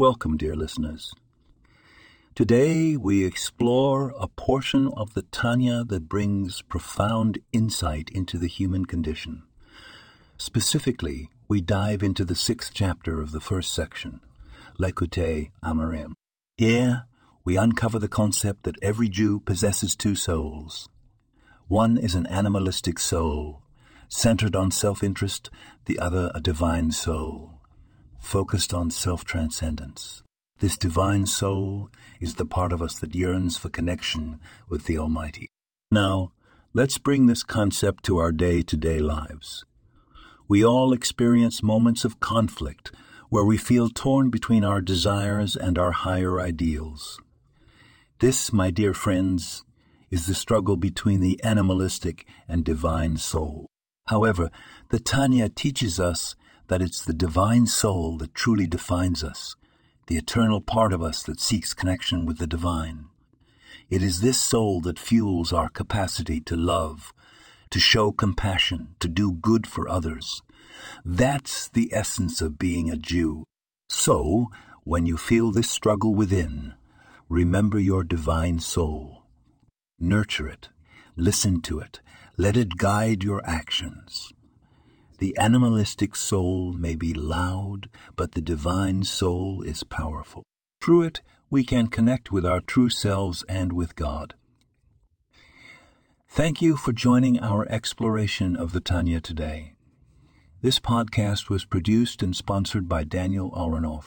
Welcome, dear listeners. Today we explore a portion of the Tanya that brings profound insight into the human condition. Specifically, we dive into the sixth chapter of the first section, Likutei Amarim. Here, we uncover the concept that every Jew possesses two souls. One is an animalistic soul, centered on self interest, the other a divine soul, focused on self transcendence. This divine soul is the part of us that yearns for connection with the Almighty. Now, let's bring this concept to our day to day lives. We all experience moments of conflict where we feel torn between our desires and our higher ideals. This, my dear friends, is the struggle between the animalistic and divine soul. However, the Tanya teaches us that it's the divine soul that truly defines us, the eternal part of us that seeks connection with the divine. It is this soul that fuels our capacity to love, to show compassion, to do good for others. That's the essence of being a Jew. So, when you feel this struggle within, remember your divine soul. Nurture it, listen to it, let it guide your actions. The animalistic soul may be loud, but the divine soul is powerful. Through it, we can connect with our true selves and with God. Thank you for joining our exploration of the Tanya today. This podcast was produced and sponsored by Daniel Aronoff.